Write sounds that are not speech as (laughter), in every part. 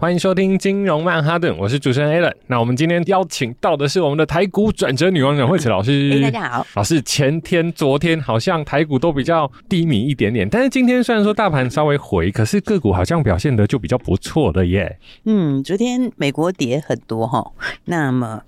欢迎收听金融曼哈顿，我是主持人 Alan。那我们今天邀请到的是我们的台股转折女王阮慧慈老师。大家好，老师。前天、昨天好像台股都比较低迷一点点，但是今天虽然说大盘稍微回，可是个股好像表现的就比较不错的耶。嗯，昨天美国跌很多哈，那么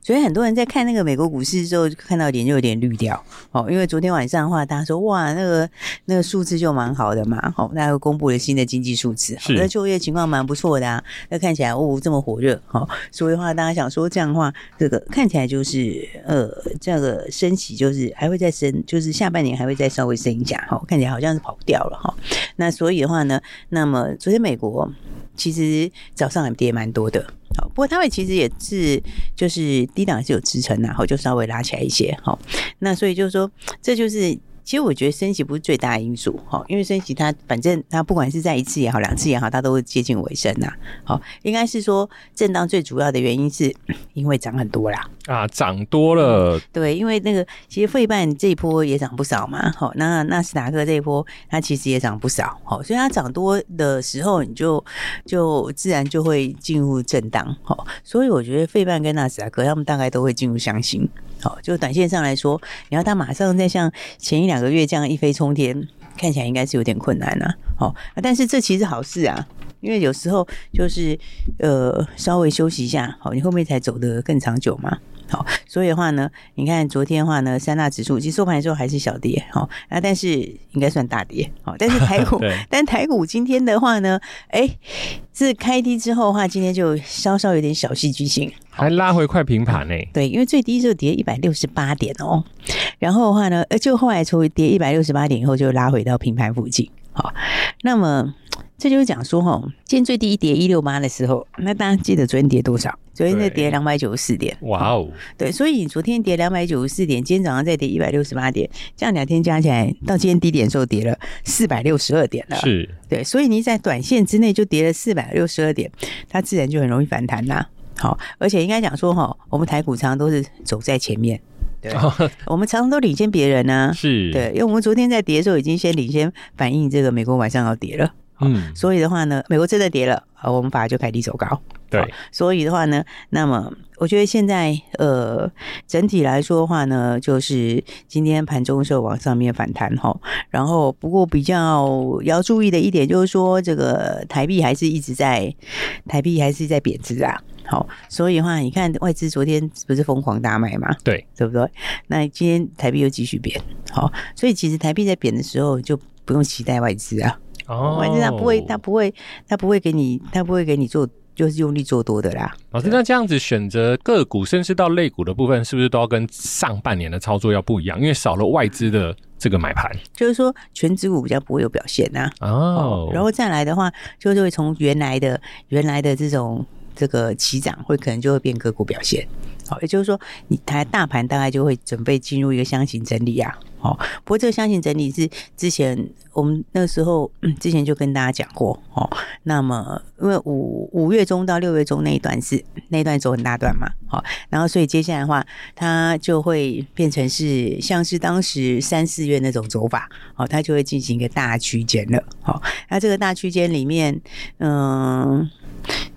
昨天很多人在看那个美国股市的时候，看到脸就有点绿掉哦，因为昨天晚上的话，大家说哇，那个那个数字就蛮好的嘛，哦，大家又公布了新的经济数字，是，那就业情况蛮不错的啊。那看起来哦，这么火热，好，所以的话，大家想说这样的话，这个看起来就是呃，这个升息就是还会再升，就是下半年还会再稍微升一下，好，看起来好像是跑不掉了哈。那所以的话呢，那么昨天美国其实早上还跌蛮多的，好，不过他们其实也是就是低档是有支撑然后，就稍微拉起来一些，好，那所以就是说，这就是。其实我觉得升息不是最大的因素，哈，因为升息它反正它不管是在一次也好，两次也好，它都会接近尾声呐。好，应该是说震荡最主要的原因是 (coughs) 因为涨很多啦。啊，涨多了。对，因为那个其实费半这一波也涨不少嘛。好，那纳斯达克这一波它其实也涨不少。好，所以它涨多的时候，你就就自然就会进入震荡。好，所以我觉得费半跟纳斯达克他们大概都会进入箱型。好，就短线上来说，你要它马上再像前一两个月这样一飞冲天，看起来应该是有点困难呐。好，但是这其实好事啊，因为有时候就是呃稍微休息一下，好，你后面才走得更长久嘛。好，所以的话呢，你看昨天的话呢，三大指数其实收盘的时候还是小跌，好啊，但是应该算大跌，好，但是台股，(laughs) 但台股今天的话呢，哎、欸，是开低之后的话，今天就稍稍有点小戏剧性，还拉回快平盘呢。对，因为最低就跌一百六十八点哦，然后的话呢，呃，就后来从跌一百六十八点以后就拉回到平盘附近，好，那么。这就是讲说哈，今天最低一跌一六八的时候，那大家记得昨天跌多少？昨天在跌两百九十四点。哇哦，对，所以你昨天跌两百九十四点，今天早上再跌一百六十八点，这样两天加起来，到今天低点的时候跌了四百六十二点了。是，对，所以你在短线之内就跌了四百六十二点，它自然就很容易反弹啦。好，而且应该讲说哈，我们台股常常都是走在前面，对，(laughs) 我们常常都领先别人呢。是，对，因为我们昨天在跌的时候已经先领先反映这个美国晚上要跌了。嗯，所以的话呢，美国真的跌了，啊，我们反而就开低走高。对，所以的话呢，那么我觉得现在呃，整体来说的话呢，就是今天盘中是往上面反弹哈，然后不过比较要注意的一点就是说，这个台币还是一直在台币还是在贬值啊。好，所以的话，你看外资昨天不是疯狂大卖嘛？对，对不对？那今天台币又继续贬，好，所以其实台币在贬的时候就不用期待外资啊。哦，反正他不会，他不会，他不会给你，他不会给你做，就是用力做多的啦。老师，那这样子选择个股，甚至到类股的部分，是不是都要跟上半年的操作要不一样？因为少了外资的这个买盘，就是说全指股比较不会有表现呐、啊。哦，然后再来的话，就是会从原来的原来的这种这个起涨，会可能就会变个股表现。好，也就是说，你台大盘大概就会准备进入一个箱型整理啊。好，不过这个箱型整理是之前我们那时候之前就跟大家讲过。哦，那么因为五五月中到六月中那一段是那一段走很大段嘛。好，然后所以接下来的话，它就会变成是像是当时三四月那种走法。好，它就会进行一个大区间了。好，那这个大区间里面，嗯，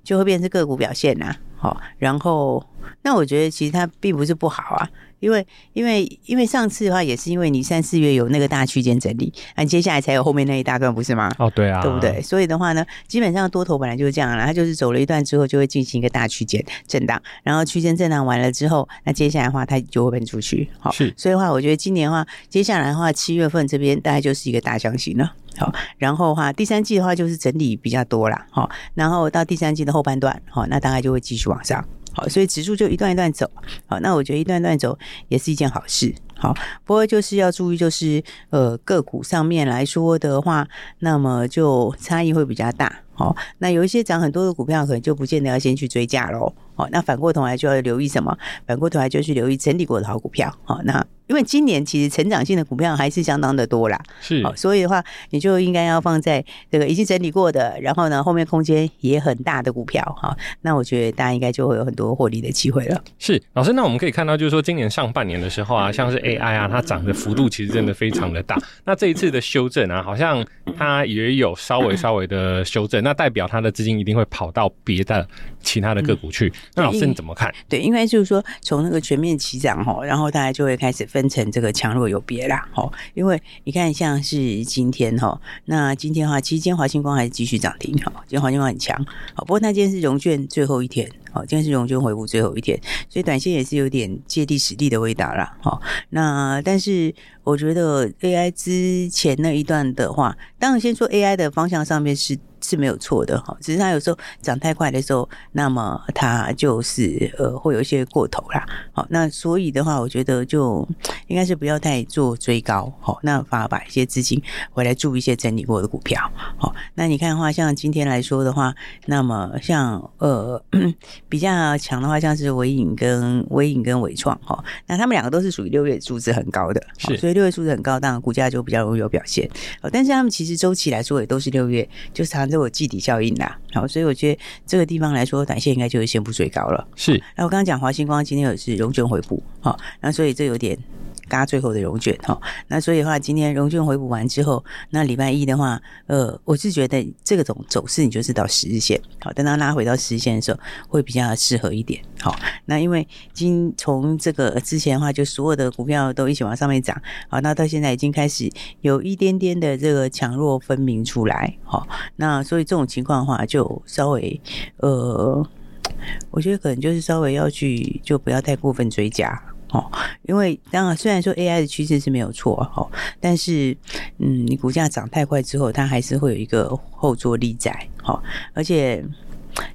就会变成个股表现呐。好，然后。那我觉得其实它并不是不好啊，因为因为因为上次的话也是因为你三四月有那个大区间整理，那接下来才有后面那一大段，不是吗？哦，对啊，对不对？所以的话呢，基本上多头本来就是这样啦，它就是走了一段之后就会进行一个大区间震荡，然后区间震荡完了之后，那接下来的话它就会喷出去。好，是，所以的话我觉得今年的话，接下来的话七月份这边大概就是一个大箱型了。好，然后的话第三季的话就是整理比较多啦。好，然后到第三季的后半段，好，那大概就会继续往上。好，所以指数就一段一段走。好，那我觉得一段一段走也是一件好事。好，不过就是要注意，就是呃个股上面来说的话，那么就差异会比较大。哦，那有一些涨很多的股票，可能就不见得要先去追价喽。哦，那反过头来就要留意什么？反过头来就去留意整理过的好股票。好，那因为今年其实成长性的股票还是相当的多啦。是，所以的话，你就应该要放在这个已经整理过的，然后呢，后面空间也很大的股票。哈，那我觉得大家应该就会有很多获利的机会了。是，老师，那我们可以看到，就是说今年上半年的时候啊，像是 AI 啊，它涨的幅度其实真的非常的大。那这一次的修正啊，好像它也有稍微稍微的修正，那代表他的资金一定会跑到别的其他的个股去。那老师你怎么看？对，因为就是说从那个全面起涨哈，然后大家就会开始分成这个强弱有别啦。哈，因为你看像是今天哈，那今天的话，其实今天华星光还是继续涨停哈，今天华星光很强。好，不过那今天是融券最后一天。好，今天是融券回补最后一天，所以短线也是有点借地使力的味道啦。好，那但是我觉得 AI 之前那一段的话，当然先说 AI 的方向上面是。是没有错的哈，只是它有时候涨太快的时候，那么它就是呃会有一些过头啦。好，那所以的话，我觉得就应该是不要太做追高，好，那反而把一些资金回来注一些整理过的股票。好，那你看的话，像今天来说的话，那么像呃 (clears throat) 比较强的话，像是微影跟微影跟伟创哈，那他们两个都是属于六月数字很高的，是，所以六月数字很高，当然股价就比较容易有表现。好，但是他们其实周期来说也都是六月，就是常。都有季底效应啦，好，所以我觉得这个地方来说，短线应该就是先不追高了。是，那我刚刚讲华星光今天也是融券回补，好，那所以这有点。嘎最后的融券哈，那所以的话，今天融券回补完之后，那礼拜一的话，呃，我是觉得这个种走势，你就是到十日线，好，等它拉回到十日线的时候，会比较适合一点，好，那因为今从这个之前的话，就所有的股票都一起往上面涨，好，那到现在已经开始有一点点的这个强弱分明出来，好，那所以这种情况的话，就稍微呃，我觉得可能就是稍微要去，就不要太过分追加。哦，因为当然，虽然说 AI 的趋势是没有错，哦，但是，嗯，你股价涨太快之后，它还是会有一个后坐力在，哦，而且。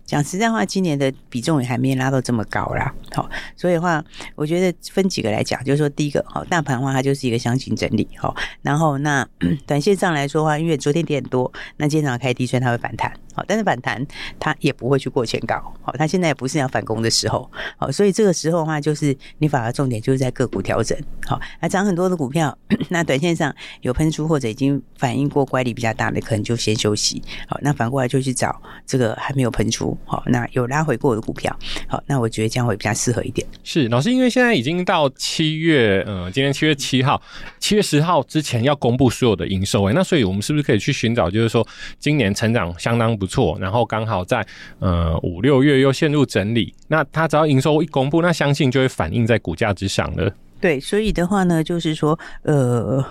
讲实在话，今年的比重也还没拉到这么高啦。好，所以的话，我觉得分几个来讲，就是说，第一个，好，大盘的话，它就是一个箱型整理，好，然后那 (clears throat) 短线上来说的话，因为昨天跌很多，那今天早上开低，所以它会反弹，好，但是反弹它也不会去过前高，好，它现在也不是要反攻的时候，好，所以这个时候的话，就是你反而重点就是在个股调整，好，那涨很多的股票，(clears throat) 那短线上有喷出或者已经反应过乖离比较大的，可能就先休息，好，那反过来就去找这个还没有喷出。好，那有拉回过的股票，好，那我觉得这样会比较适合一点。是老师，因为现在已经到七月，呃，今天七月七号，七月十号之前要公布所有的营收，哎，那所以我们是不是可以去寻找，就是说今年成长相当不错，然后刚好在呃五六月又陷入整理，那它只要营收一公布，那相信就会反映在股价之上了。对，所以的话呢，就是说，呃。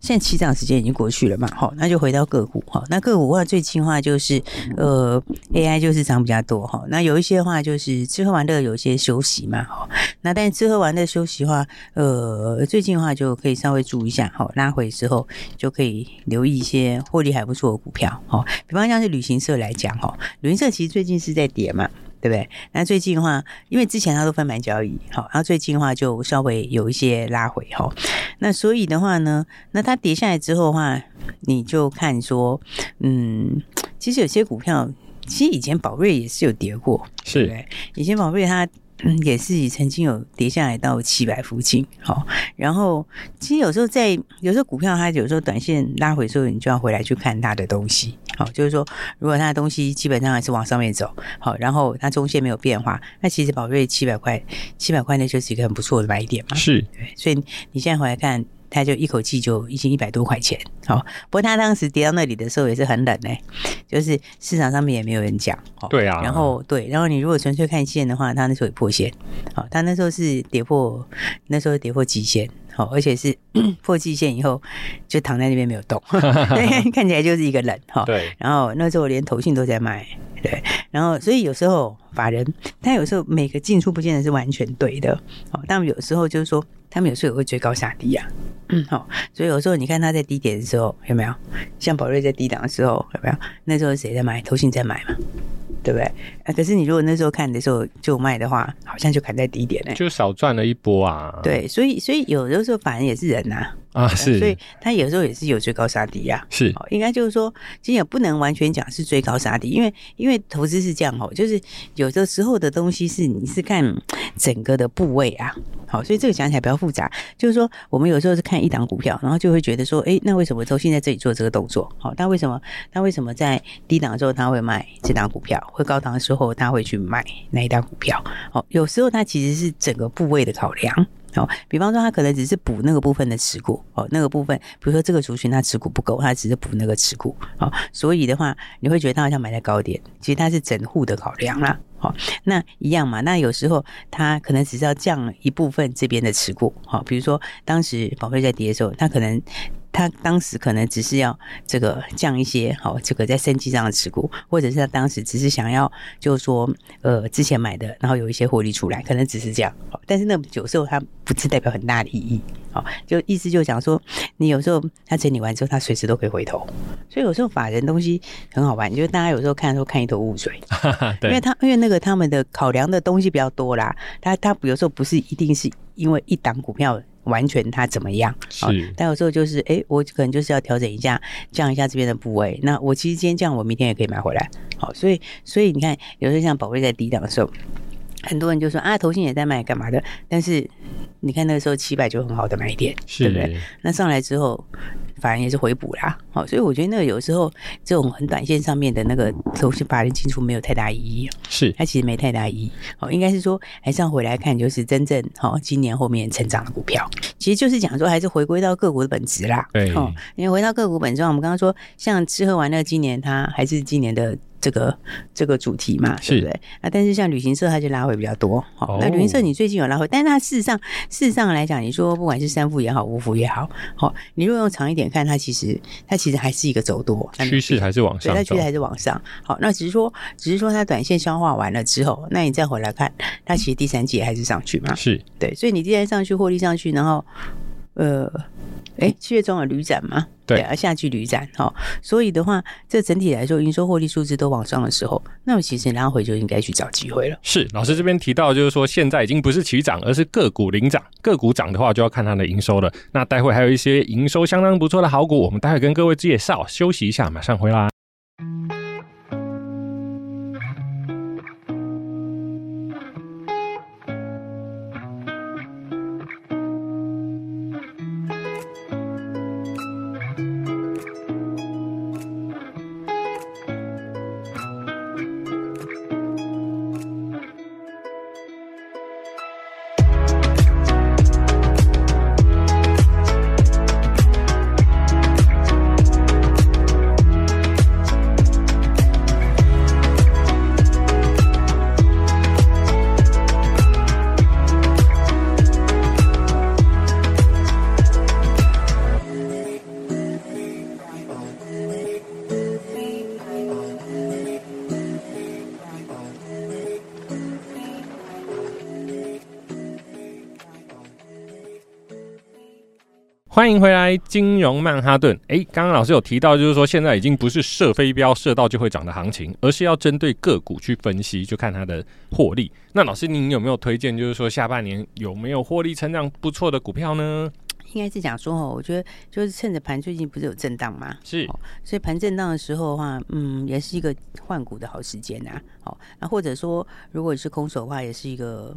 现在起涨时间已经过去了嘛，好，那就回到个股哈。那个股的话，最近的话就是呃，AI 就是涨比较多哈。那有一些的话就是吃喝玩乐有一些休息嘛，好。那但是吃喝玩乐休息的话，呃，最近的话就可以稍微注意一下，好，拉回之后就可以留意一些获利还不错的股票，好。比方像是旅行社来讲，哈，旅行社其实最近是在跌嘛。对不对？那最近的话，因为之前它都分盘交易，好，然后最近的话就稍微有一些拉回，哈。那所以的话呢，那它跌下来之后的话，你就看说，嗯，其实有些股票，其实以前宝瑞也是有跌过，是，对，以前宝瑞它。嗯，也是曾经有跌下来到七百附近，好，然后其实有时候在有时候股票它有时候短线拉回的时候，你就要回来去看它的东西，好，就是说如果它的东西基本上还是往上面走，好，然后它中线没有变化，那其实宝瑞七百块，七百块那就是一个很不错的买点嘛，是，对，所以你现在回来看。他就一口气就已经一百多块钱，好，不过他当时跌到那里的时候也是很冷呢、欸，就是市场上面也没有人讲，对啊，然后对，然后你如果纯粹看线的话，他那时候也破线，好，他那时候是跌破，那时候跌破极限，好，而且是 (coughs) 破季线以后就躺在那边没有动，(laughs) 看起来就是一个冷，哈，对，然后那时候连投信都在卖，对，然后所以有时候法人他有时候每个进出不见得是完全对的，哦，但有时候就是说他们有时候也会追高下低啊。嗯，好，所以有时候你看他在低点的时候有没有？像宝瑞在低档的时候有没有？那时候谁在买？投信在买嘛，对不对？啊，可是你如果那时候看的时候就卖的话，好像就砍在低点呢，就少赚了一波啊。对，所以所以有的时候反正也是人呐、啊，啊，是，所以它有时候也是有追高杀低呀、啊。是，应该就是说，其实也不能完全讲是追高杀低，因为因为投资是这样哦，就是有的时候的东西是你是看整个的部位啊。好，所以这个讲起来比较复杂，就是说我们有时候是看一档股票，然后就会觉得说，诶，那为什么周信在这里做这个动作？好，那为什么那为什么在低档的时候他会卖这档股票，会高档的时候他会去卖那一档股票？好，有时候它其实是整个部位的考量。好，比方说他可能只是补那个部分的持股，哦，那个部分，比如说这个族群他持股不够，他只是补那个持股，哦，所以的话，你会觉得他好像买在高点，其实他是整户的考量啦，好，那一样嘛，那有时候他可能只是要降一部分这边的持股，好，比如说当时宝贝在跌的时候，他可能。他当时可能只是要这个降一些，好，这个在生机上的持股，或者是他当时只是想要，就是说，呃，之前买的，然后有一些获利出来，可能只是这样。但是那有时候它不是代表很大的意义，好，就意思就讲说，你有时候他整理完之后，他随时都可以回头。所以有时候法人东西很好玩，就是大家有时候看的时候看一头雾水，因为他因为那个他们的考量的东西比较多啦，他他有时候不是一定是因为一档股票。完全它怎么样？是，但有时候就是，哎、欸，我可能就是要调整一下，降一下这边的部位。那我其实今天降，我明天也可以买回来。好，所以，所以你看，有时候像宝贝在低档的时候，很多人就说啊，头信也在卖，干嘛的？但是你看那个时候七百就很好的买点，对不对？那上来之后。反而也是回补啦，好，所以我觉得那个有时候这种很短线上面的那个东西，法人进出没有太大意义，是它其实没太大意义，哦，应该是说还是要回来看，就是真正好今年后面成长的股票，其实就是讲说还是回归到个股的本质啦，对，哦，因为回到个股本质，我们刚刚说像吃喝玩乐，今年它还是今年的。这个这个主题嘛，是对不对？啊，但是像旅行社，它就拉回比较多。好、哦，那旅行社你最近有拉回，但是它事实上，事实上来讲，你说不管是三富也好，五福也好，好、哦，你如果用长一点看，它其实它其实还是一个走多趋势，还是往上，对，它趋势还是往上。好，那只是说，只是说它短线消化完了之后，那你再回来看，它其实第三季还是上去嘛？是对，所以你第三上去获利上去，然后呃。哎，七月中有旅展吗？对，而夏季旅展，哈，所以的话，这整体来说，营收获利数字都往上的时候，那么其实拉回就应该去找机会了。是，老师这边提到，就是说现在已经不是起涨，而是个股领涨。个股涨的话，就要看它的营收了。那待会还有一些营收相当不错的好股，我们待会跟各位介绍。休息一下，马上回来。欢迎回来，金融曼哈顿。诶，刚刚老师有提到，就是说现在已经不是射飞镖射到就会涨的行情，而是要针对个股去分析，就看它的获利。那老师，您有没有推荐，就是说下半年有没有获利成长不错的股票呢？应该是讲说哦，我觉得就是趁着盘最近不是有震荡吗？是，所以盘震荡的时候的话，嗯，也是一个换股的好时间呐。好，那或者说，如果是空手的话，也是一个。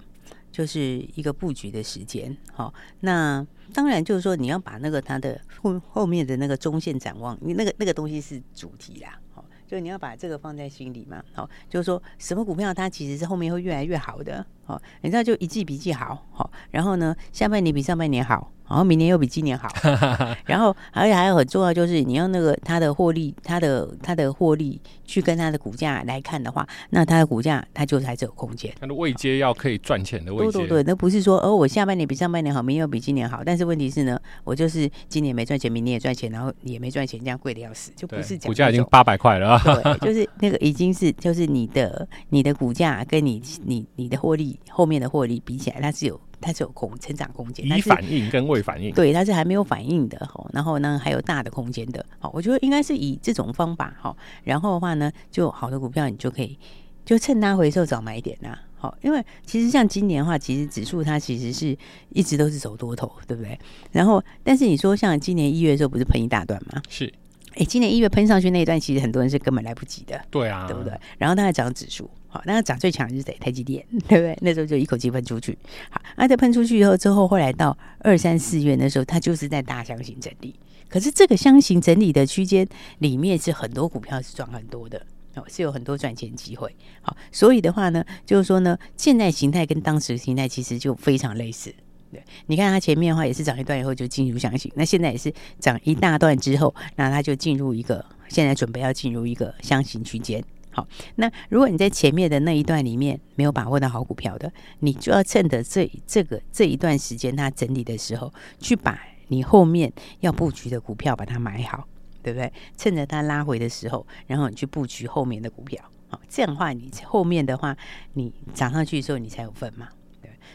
就是一个布局的时间，好，那当然就是说你要把那个它的后后面的那个中线展望，你那个那个东西是主题啦，好，就你要把这个放在心里嘛，好，就是说什么股票它其实是后面会越来越好的，好，你知道就一季比一季好，好，然后呢，下半年比上半年好。然后明年又比今年好，(laughs) 然后而且还有很重要就是你用那个它的获利，它的它的获利去跟它的股价来看的话，那它的股价它就还是有空间。它的位阶要可以赚钱的位阶。对对对，那不是说哦，我下半年比上半年好，明年又比今年好，但是问题是呢，我就是今年没赚钱，明年也赚钱，然后也没赚钱，这样贵的要死，就不是讲。股价已经八百块了啊。对，(laughs) 就是那个已经是就是你的你的股价跟你你你的获利后面的获利比起来，它是有。它是有空成长空间，已反应跟未反应，对，它是还没有反应的哈。然后呢，还有大的空间的，好，我觉得应该是以这种方法哈。然后的话呢，就好的股票你就可以就趁它回收早买一点呐。好，因为其实像今年的话，其实指数它其实是一直都是走多头，对不对？然后，但是你说像今年一月的时候，不是喷一大段吗？是。哎，今年一月喷上去那一段，其实很多人是根本来不及的。对啊，对不对？然后它还涨指数，好，那涨最强的是谁？台积电，(laughs) 对不对？那时候就一口气喷出去。好，那在喷出去以后，之后后来到二三四月那时候，它就是在大箱型整理。可是这个箱型整理的区间里面，是很多股票是赚很多的，哦，是有很多赚钱机会。好，所以的话呢，就是说呢，现在形态跟当时形态其实就非常类似。对，你看它前面的话也是涨一段以后就进入箱型，那现在也是涨一大段之后，那它就进入一个现在准备要进入一个箱型区间。好，那如果你在前面的那一段里面没有把握到好股票的，你就要趁着这这个这一段时间它整理的时候，去把你后面要布局的股票把它买好，对不对？趁着它拉回的时候，然后你去布局后面的股票。好，这样的话你后面的话你涨上去的时候你才有份嘛。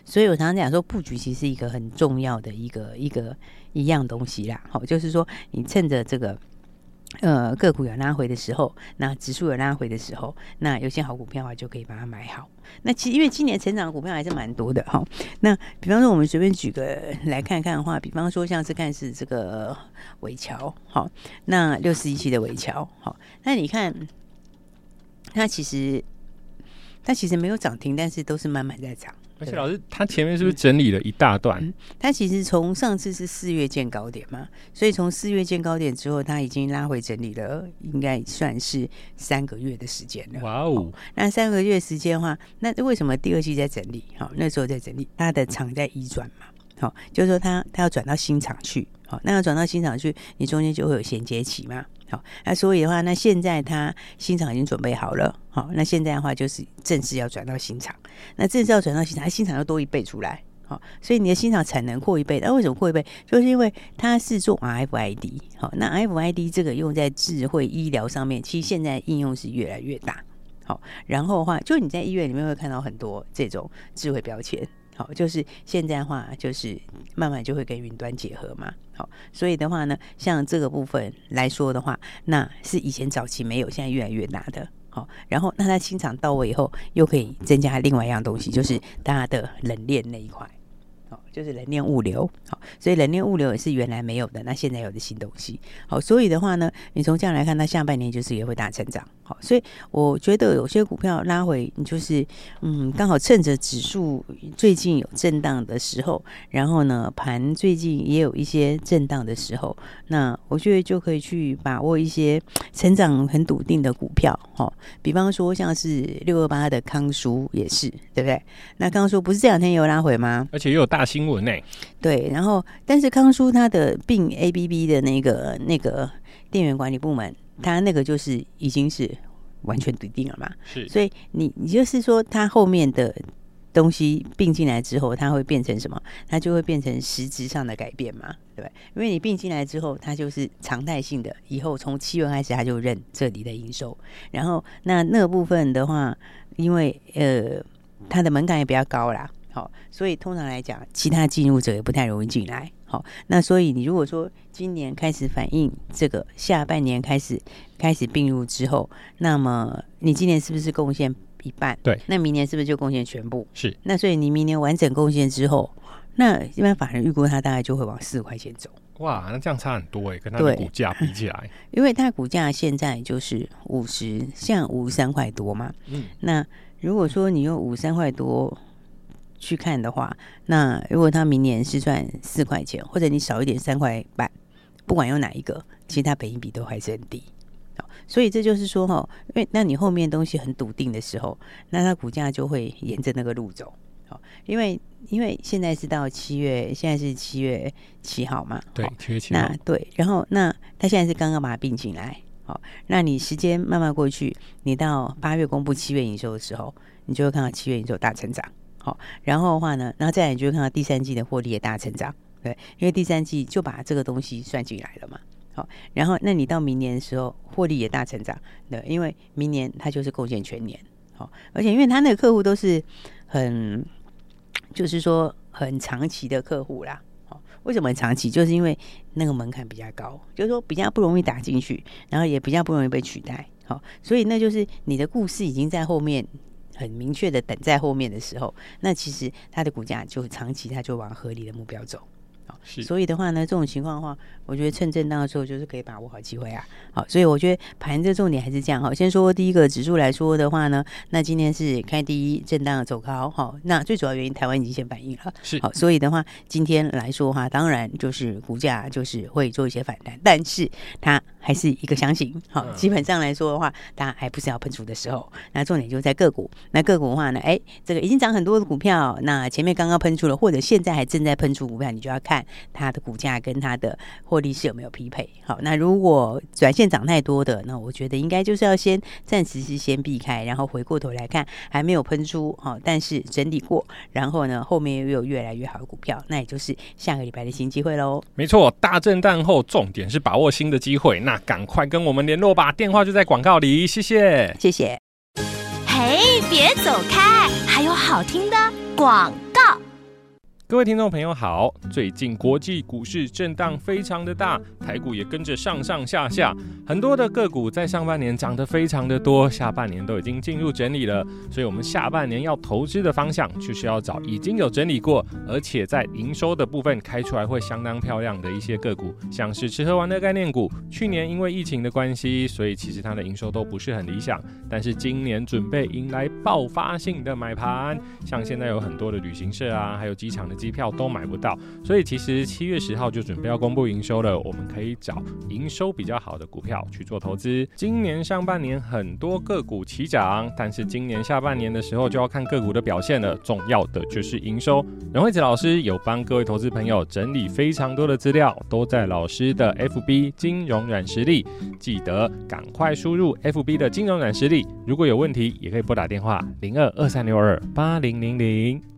所以我常常讲说，布局其实是一个很重要的一个一个一样东西啦。好，就是说你趁着这个呃个股有拉回的时候，那指数有拉回的时候，那有些好股票的话就可以把它买好。那其实因为今年成长的股票还是蛮多的哈。那比方说我们随便举个来看看的话，比方说像是看是这个纬桥，好，那六十一期的纬桥，好，那你看它其实它其实没有涨停，但是都是慢慢在涨。而且老师，他前面是不是整理了一大段？嗯，他其实从上次是四月见高点嘛，所以从四月见高点之后，他已经拉回整理了，应该算是三个月的时间了。哇哦！那三个月时间的话，那为什么第二季在整理？好，那时候在整理，他的场在移转嘛，好，就是说他他要转到新厂去，好，那要转到新厂去，你中间就会有衔接期嘛。好，那所以的话，那现在它新厂已经准备好了。好，那现在的话就是正式要转到新厂。那正式要转到新厂，它新厂要多一倍出来。好，所以你的新厂产能扩一倍。那为什么扩一倍？就是因为它是做 RFID。好，那 RFID 这个用在智慧医疗上面，其实现在应用是越来越大。好，然后的话，就你在医院里面会看到很多这种智慧标签。好，就是现在的话，就是慢慢就会跟云端结合嘛。好，所以的话呢，像这个部分来说的话，那是以前早期没有，现在越来越大的。好，然后那它新厂到位以后，又可以增加另外一样东西，就是大家的冷链那一块。好，就是冷链物流，好，所以冷链物流也是原来没有的，那现在有的新东西，好，所以的话呢，你从这样来看，它下半年就是也会大成长，好，所以我觉得有些股票拉回，你就是嗯，刚好趁着指数最近有震荡的时候，然后呢，盘最近也有一些震荡的时候，那我觉得就可以去把握一些成长很笃定的股票，好，比方说像是六二八的康舒也是，对不对？那康舒不是这两天也有拉回吗？而且又有大。新新闻呢、欸？对，然后但是康叔他的并 ABB 的那个那个电源管理部门，他那个就是已经是完全笃定了嘛。是，所以你你就是说，他后面的东西并进来之后，它会变成什么？它就会变成实质上的改变嘛，对？因为你并进来之后，它就是常态性的，以后从七月开始，它就认这里的营收。然后那那个部分的话，因为呃，它的门槛也比较高啦。好，所以通常来讲，其他进入者也不太容易进来。好，那所以你如果说今年开始反映这个下半年开始开始并入之后，那么你今年是不是贡献一半？对，那明年是不是就贡献全部？是。那所以你明年完整贡献之后，那一般法人预估它大概就会往四块钱走。哇，那这样差很多哎，跟它的股价比起来，(laughs) 因为它股价现在就是五十，像五十三块多嘛。嗯。那如果说你用五十三块多。去看的话，那如果他明年是赚四块钱，或者你少一点三块半，不管用哪一个，其实它本益比都还是很低。好，所以这就是说哈，因为那你后面东西很笃定的时候，那它股价就会沿着那个路走。好，因为因为现在是到七月，现在是七月七号嘛，对，七月七号。那对，然后那他现在是刚刚把它并进来，好，那你时间慢慢过去，你到八月公布七月营收的时候，你就会看到七月营收大成长。好，然后的话呢，然后再来你就看到第三季的获利也大成长，对，因为第三季就把这个东西算进来了嘛。好，然后那你到明年的时候获利也大成长，对，因为明年它就是贡献全年。好，而且因为他那个客户都是很，就是说很长期的客户啦。好，为什么很长期？就是因为那个门槛比较高，就是说比较不容易打进去，然后也比较不容易被取代。好，所以那就是你的故事已经在后面。很明确的等在后面的时候，那其实它的股价就长期它就往合理的目标走。是所以的话呢，这种情况的话，我觉得趁震荡的时候，就是可以把握好机会啊。好，所以我觉得盘这重点还是这样哈。先说第一个指数来说的话呢，那今天是开第一震荡走高哈。那最主要原因，台湾已经先反应了。是好，所以的话，今天来说的话，当然就是股价就是会做一些反弹，但是它还是一个箱型。好，基本上来说的话，大家还不是要喷出的时候。那重点就在个股。那个股的话呢，哎，这个已经涨很多的股票，那前面刚刚喷出了，或者现在还正在喷出股票，你就要看。它的股价跟它的获利是有没有匹配？好，那如果短线涨太多的，那我觉得应该就是要先暂时是先避开，然后回过头来看还没有喷出，好，但是整理过，然后呢后面又有越来越好的股票，那也就是下个礼拜的新机会喽。没错，大震荡后重点是把握新的机会，那赶快跟我们联络吧，电话就在广告里，谢谢，谢谢。嘿，别走开，还有好听的广告。各位听众朋友好，最近国际股市震荡非常的大，台股也跟着上上下下，很多的个股在上半年涨得非常的多，下半年都已经进入整理了，所以我们下半年要投资的方向就是要找已经有整理过，而且在营收的部分开出来会相当漂亮的一些个股，像是吃喝玩乐概念股，去年因为疫情的关系，所以其实它的营收都不是很理想，但是今年准备迎来爆发性的买盘，像现在有很多的旅行社啊，还有机场的。机票都买不到，所以其实七月十号就准备要公布营收了。我们可以找营收比较好的股票去做投资。今年上半年很多个股齐涨，但是今年下半年的时候就要看个股的表现了。重要的就是营收。任惠子老师有帮各位投资朋友整理非常多的资料，都在老师的 FB 金融软实力，记得赶快输入 FB 的金融软实力。如果有问题，也可以拨打电话零二二三六二八零零零。